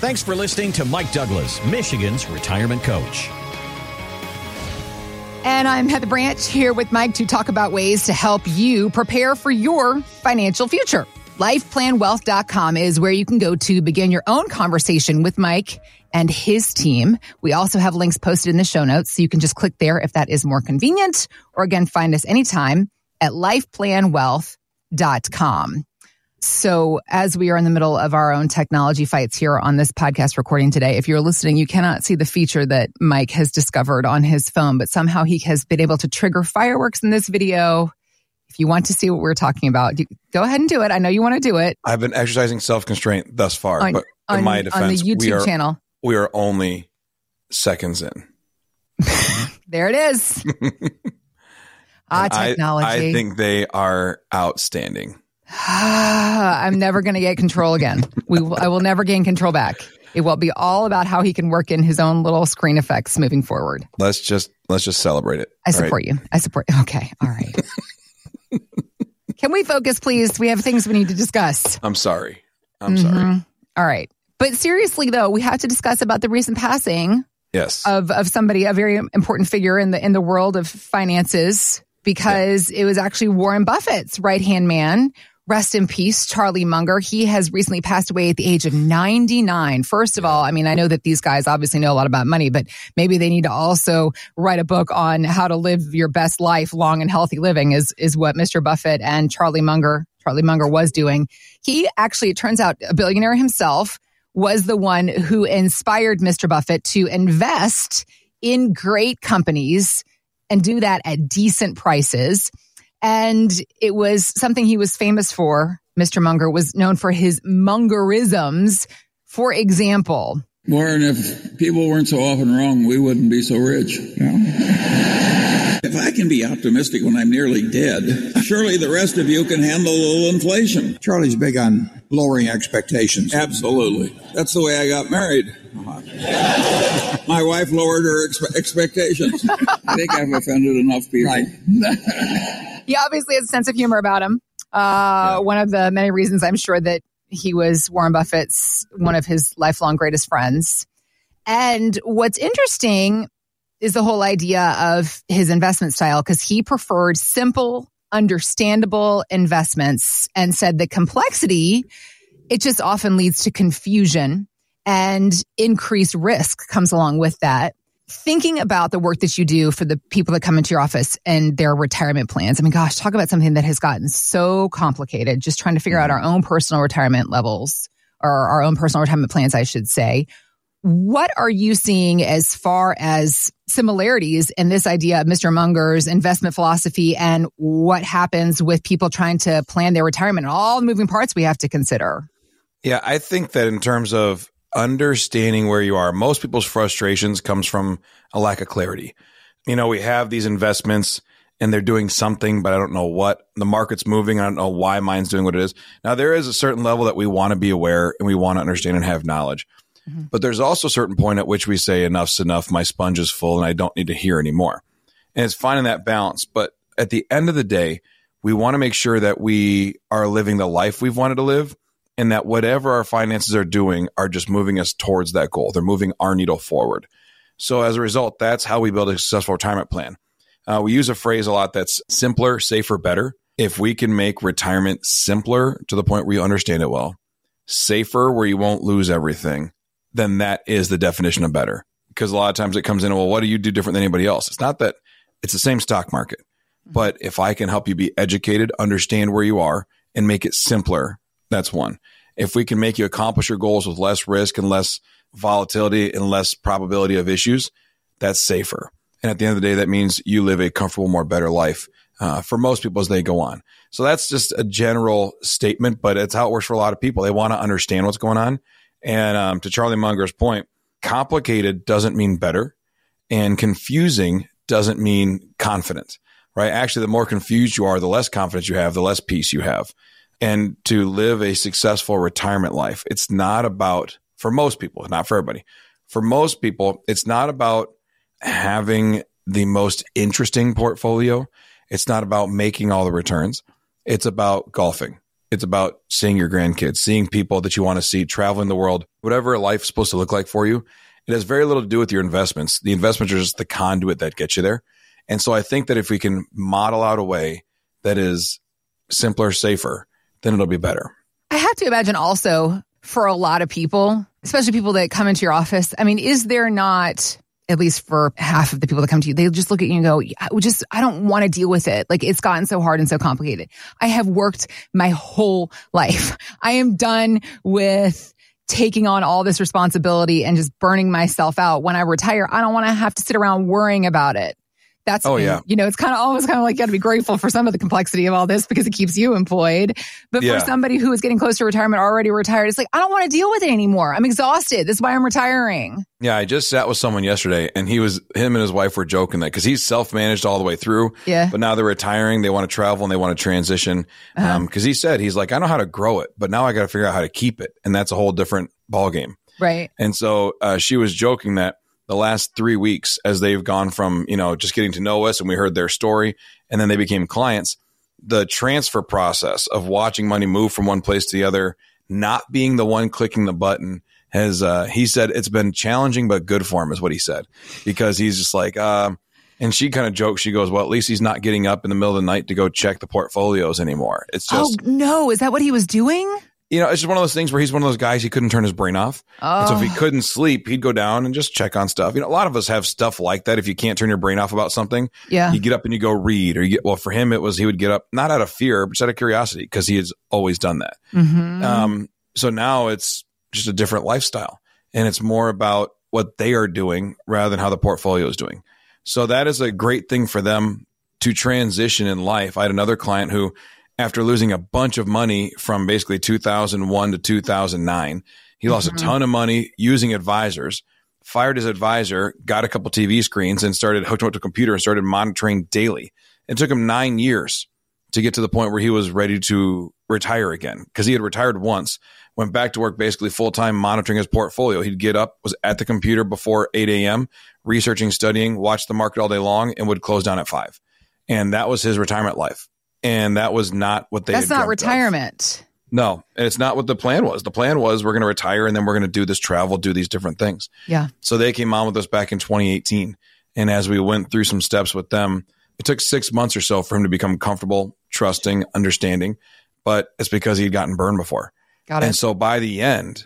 Thanks for listening to Mike Douglas, Michigan's retirement coach. And I'm Heather Branch here with Mike to talk about ways to help you prepare for your financial future. LifePlanWealth.com is where you can go to begin your own conversation with Mike and his team. We also have links posted in the show notes, so you can just click there if that is more convenient, or again, find us anytime at lifeplanwealth.com. So, as we are in the middle of our own technology fights here on this podcast recording today, if you're listening, you cannot see the feature that Mike has discovered on his phone, but somehow he has been able to trigger fireworks in this video. If you want to see what we're talking about, go ahead and do it. I know you want to do it. I've been exercising self constraint thus far, on, but in on, my defense, on the YouTube we are, channel, we are only seconds in. there it is. ah, technology. I, I think they are outstanding. I'm never going to get control again. We will, I will never gain control back. It will be all about how he can work in his own little screen effects moving forward. Let's just let's just celebrate it. I support right? you. I support. Okay. All right. can we focus, please? We have things we need to discuss. I'm sorry. I'm mm-hmm. sorry. All right. But seriously, though, we have to discuss about the recent passing. Yes. Of of somebody, a very important figure in the in the world of finances, because yeah. it was actually Warren Buffett's right hand man, Rest in peace, Charlie Munger. He has recently passed away at the age of 99. First of all, I mean, I know that these guys obviously know a lot about money, but maybe they need to also write a book on how to live your best life, long and healthy living is, is what Mr. Buffett and Charlie Munger, Charlie Munger was doing. He actually, it turns out a billionaire himself was the one who inspired Mr. Buffett to invest in great companies and do that at decent prices. And it was something he was famous for. Mr. Munger was known for his Mungerisms. For example, Warren, if people weren't so often wrong, we wouldn't be so rich. If I can be optimistic when I'm nearly dead, surely the rest of you can handle a little inflation. Charlie's big on lowering expectations. Absolutely. That's the way I got married. Uh-huh. My wife lowered her expe- expectations. I think I've offended enough people. Right. he obviously has a sense of humor about him. Uh, yeah. One of the many reasons I'm sure that he was Warren Buffett's one of his lifelong greatest friends. And what's interesting is the whole idea of his investment style because he preferred simple, understandable investments and said the complexity, it just often leads to confusion and increased risk comes along with that thinking about the work that you do for the people that come into your office and their retirement plans. I mean, gosh, talk about something that has gotten so complicated, just trying to figure out mm-hmm. our own personal retirement levels or our own personal retirement plans, I should say. What are you seeing as far as similarities in this idea of Mr. Munger's investment philosophy and what happens with people trying to plan their retirement and all the moving parts we have to consider? Yeah, I think that in terms of understanding where you are. Most people's frustrations comes from a lack of clarity. You know, we have these investments and they're doing something, but I don't know what. The market's moving. I don't know why mine's doing what it is. Now, there is a certain level that we want to be aware and we want to understand and have knowledge. Mm-hmm. But there's also a certain point at which we say, enough's enough. My sponge is full and I don't need to hear anymore. And it's finding that balance. But at the end of the day, we want to make sure that we are living the life we've wanted to live and that whatever our finances are doing are just moving us towards that goal. They're moving our needle forward. So as a result, that's how we build a successful retirement plan. Uh, we use a phrase a lot that's simpler, safer, better. If we can make retirement simpler to the point where you understand it well, safer where you won't lose everything, then that is the definition of better. Because a lot of times it comes in, well, what do you do different than anybody else? It's not that it's the same stock market. But if I can help you be educated, understand where you are, and make it simpler, that's one. If we can make you accomplish your goals with less risk and less volatility and less probability of issues, that's safer. And at the end of the day, that means you live a comfortable, more better life uh, for most people as they go on. So that's just a general statement, but it's how it works for a lot of people. They want to understand what's going on. And um, to Charlie Munger's point, complicated doesn't mean better, and confusing doesn't mean confident, right? Actually, the more confused you are, the less confidence you have, the less peace you have and to live a successful retirement life. It's not about, for most people, not for everybody, for most people, it's not about having the most interesting portfolio. It's not about making all the returns. It's about golfing. It's about seeing your grandkids, seeing people that you want to see, traveling the world, whatever life's supposed to look like for you. It has very little to do with your investments. The investments are just the conduit that gets you there. And so I think that if we can model out a way that is simpler, safer, then it'll be better. I have to imagine also for a lot of people, especially people that come into your office. I mean, is there not at least for half of the people that come to you, they just look at you and go, I just, I don't want to deal with it. Like it's gotten so hard and so complicated. I have worked my whole life. I am done with taking on all this responsibility and just burning myself out. When I retire, I don't want to have to sit around worrying about it. That's, oh, yeah. you know, it's kind of almost kind of like you got to be grateful for some of the complexity of all this because it keeps you employed. But Yeah. for somebody who is getting close to retirement, already retired, it's like, I don't want to deal with it anymore. I'm exhausted. This is why I'm retiring. Yeah, I just sat with someone yesterday and he was, him and his wife were joking that because he's self managed all the way through. Yeah. But now they're retiring. They want to travel and they want to transition. Uh-huh. Um, he said, he's like, I know how to grow it, but now I got to figure out how to keep it. And that's a whole different ballgame. Right. And so uh, she was joking that the last three weeks, as they've gone from, you know, just getting to know us and we heard their story and then they became clients, the transfer process of watching money move from one place to the other, not being the one clicking the button has, uh, he said it's been challenging, but good for him is what he said, because he's just like, um, and she kind of jokes. She goes, well, at least he's not getting up in the middle of the night to go check the portfolios anymore. It's just, oh, no. Is that what he was doing? You know, it's just one of those things where he's one of those guys, he couldn't turn his brain off. And so if he Oh. couldn't sleep, he'd go down and just check on stuff. You know, a lot of us have stuff like that. If you can't turn your brain off about something, Yeah. you get up and you go read or you get, well, for him, it was, he would get up not out of fear, but just out of curiosity because he has always done that. Mm-hmm. Um, so now it's just a different lifestyle and it's more about what they are doing rather than how the portfolio is doing. So that is a great thing for them to transition in life. I had another client who, after losing a bunch of money from basically 2001 to 2009, he lost a mm-hmm. ton of money using advisors, fired his advisor, got a couple TV screens and started hooked him up to a computer and started monitoring daily. It took him nine years to get to the point where he was ready to retire again because he had retired once, went back to work basically full time monitoring his portfolio. He'd get up, was at the computer before 8 a.m., researching, studying, watched the market all day long, and would close down at five. And that was his retirement life. And that was not what they That's had not dreamt of. retirement. No, and it's not what the plan was. The plan was we're going to retire and then we're going to do this travel, do these different things. Yeah. So they came on with us back in 2018. And as we went through some steps with them, it took six months or so for him to become comfortable, trusting, understanding. But it's because he'd gotten burned before. Got it. And so by the end,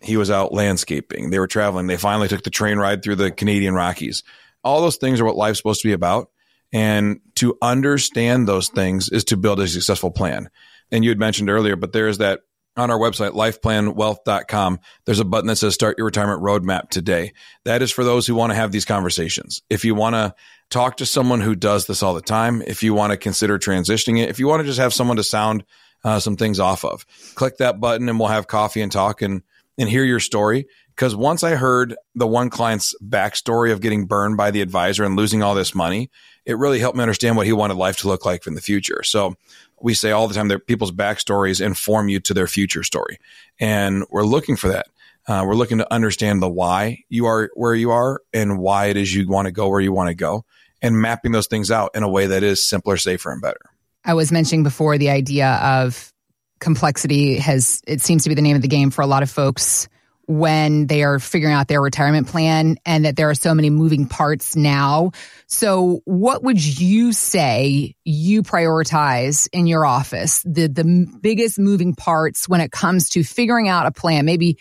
he was out landscaping. They were traveling. They finally took the train ride through the Canadian Rockies. All those things are what life's supposed to be about. And to understand those things is to build a successful plan. And you had mentioned earlier, but there's that on our website, lifeplanwealth.com. There's a button that says start your retirement roadmap today. That is for those who want to have these conversations. If you want to talk to someone who does this all the time, if you want to consider transitioning it, if you want to just have someone to sound uh, some things off of, click that button and we'll have coffee and talk and, and hear your story. Because once I heard the one client's backstory of getting burned by the advisor and losing all this money, it really helped me understand what he wanted life to look like in the future. So we say all the time that people's backstories inform you to their future story. And we're looking for that. Uh, we're looking to understand the why you are where you are and why it is you want to go where you want to go and mapping those things out in a way that is simpler, safer, and better. I was mentioning before the idea of complexity has, it seems to be the name of the game for a lot of folks when they are figuring out their retirement plan and that there are so many moving parts now. So what would you say you prioritize in your office? The, the biggest moving parts when it comes to figuring out a plan, maybe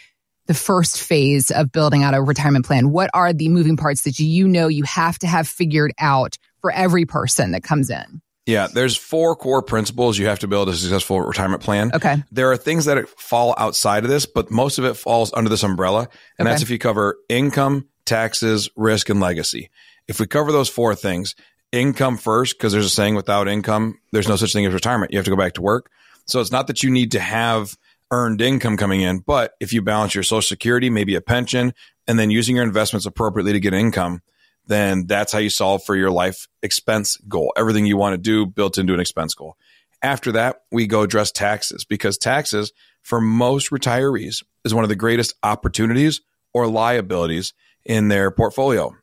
the first phase of building out a retirement plan. What are the moving parts that you know you have to have figured out for every person that comes in? Yeah, there's four core principles you have to build a successful retirement plan. Okay. There are things that fall outside of this, but most of it falls under this umbrella. And that's if you cover income, taxes, risk, and legacy. If we cover those four things, income first, because there's a saying without income, there's no such thing as retirement. You have to go back to work. So it's not that you need to have earned income coming in, but if you balance your social security, maybe a pension, and then using your investments appropriately to get income, then that's how you solve for your life expense goal. Everything you want to do built into an expense goal. After that, we go address taxes because taxes for most retirees is one of the greatest opportunities or liabilities in their portfolio.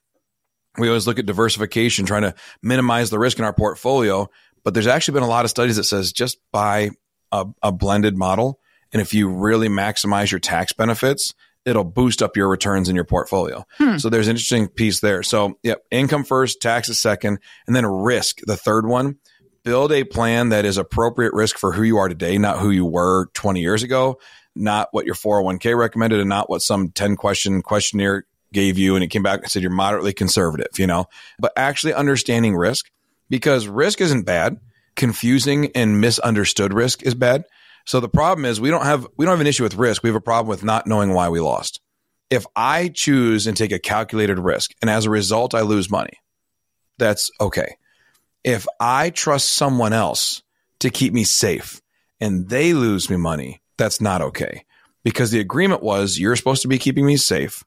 We always look at diversification, trying to minimize the risk in our portfolio, but there's actually been a lot of studies that says just buy a, a blended model. And if you really maximize your tax benefits, it'll boost up your returns in your portfolio. Hmm. So there's an interesting piece there. So, yeah, income first, taxes second, and then risk, the third one. Build a plan that is appropriate risk for who you are today, not who you were 20 years ago, not what your 401k recommended, and not what some 10 question questionnaire gave you and it came back and said you're moderately conservative, you know, but actually understanding risk because risk isn't bad. Confusing and misunderstood risk is bad. So the problem is we don't have we don't have an issue with risk. We have a problem with not knowing why we lost. If I choose and take a calculated risk and as a result I lose money, that's okay. If I trust someone else to keep me safe and they lose me money, that's not okay. Because the agreement was you're supposed to be keeping me safe.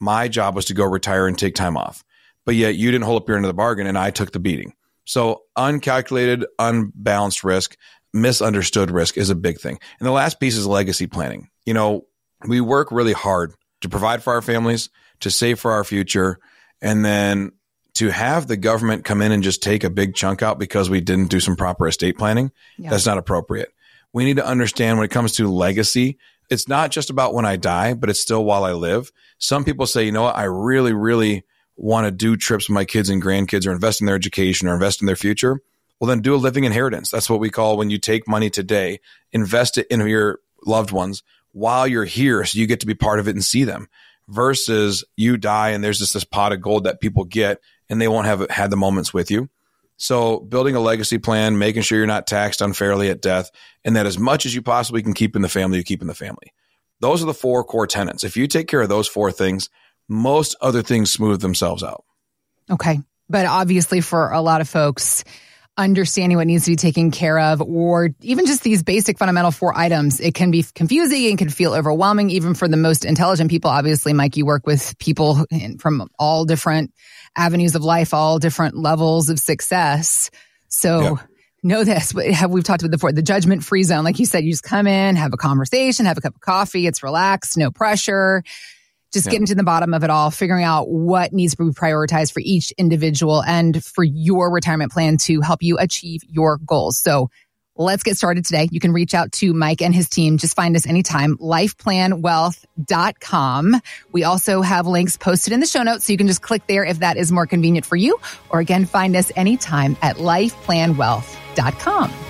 My job was to go retire and take time off. But yet you didn't hold up your end of the bargain and I took the beating. So uncalculated, unbalanced risk, misunderstood risk is a big thing. And the last piece is legacy planning. You know, we work really hard to provide for our families, to save for our future, and then to have the government come in and just take a big chunk out because we didn't do some proper estate planning, yeah. that's not appropriate. We need to understand when it comes to legacy, it's not just about when I die, but it's still while I live. Some people say, you know what, I really, really want to do trips with my kids and grandkids or invest in their education or invest in their future, well, then do a living inheritance. That's what we call when you take money today, invest it in your loved ones while you're here so you get to be part of it and see them versus you die and there's just this pot of gold that people get and they won't have had the moments with you. So building a legacy plan, making sure you're not taxed unfairly at death, and that as much as you possibly can keep in the family, you keep in the family. Those are the four core tenants. If you take care of those four things, most other things smooth themselves out. Okay. But obviously, for a lot of folks, understanding what needs to be taken care of, or even just these basic fundamental four items, it can be confusing and can feel overwhelming, even for the most intelligent people. Obviously, Mike, you work with people from all different avenues of life, all different levels of success. So, yeah. Know this, have we've talked about before, the judgment free zone. Like you said, you just come in, have a conversation, have a cup of coffee. It's relaxed, no pressure just yeah. getting to the bottom of it all, figuring out what needs to be prioritized for each individual and for your retirement plan to help you achieve your goals. So let's get started today. You can reach out to Mike and his team. Just find us anytime, lifeplanwealth.com. We also have links posted in the show notes, so you can just click there if that is more convenient for you. Or again, find us anytime at lifeplanwealth.com.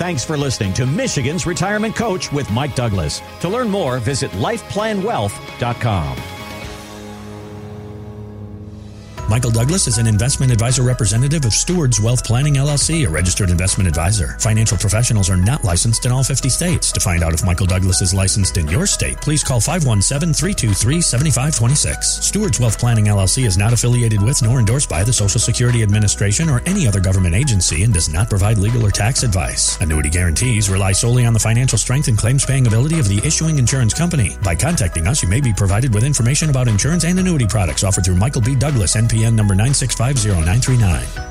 Thanks for listening to Michigan's Retirement Coach with Mike Douglas. To learn more, visit lifeplanwealth.com. Michael Douglas is an investment advisor representative of Stewards Wealth Planning LLC, a registered investment advisor. Financial professionals are not licensed in all 50 states. To find out if Michael Douglas is licensed in your state, please call 517-323-7526. Stewards Wealth Planning LLC is not affiliated with nor endorsed by the Social Security Administration or any other government agency and does not provide legal or tax advice. Annuity guarantees rely solely on the financial strength and claims paying ability of the issuing insurance company. By contacting us, you may be provided with information about insurance and annuity products offered through Michael B. Douglas, NP number 9650939.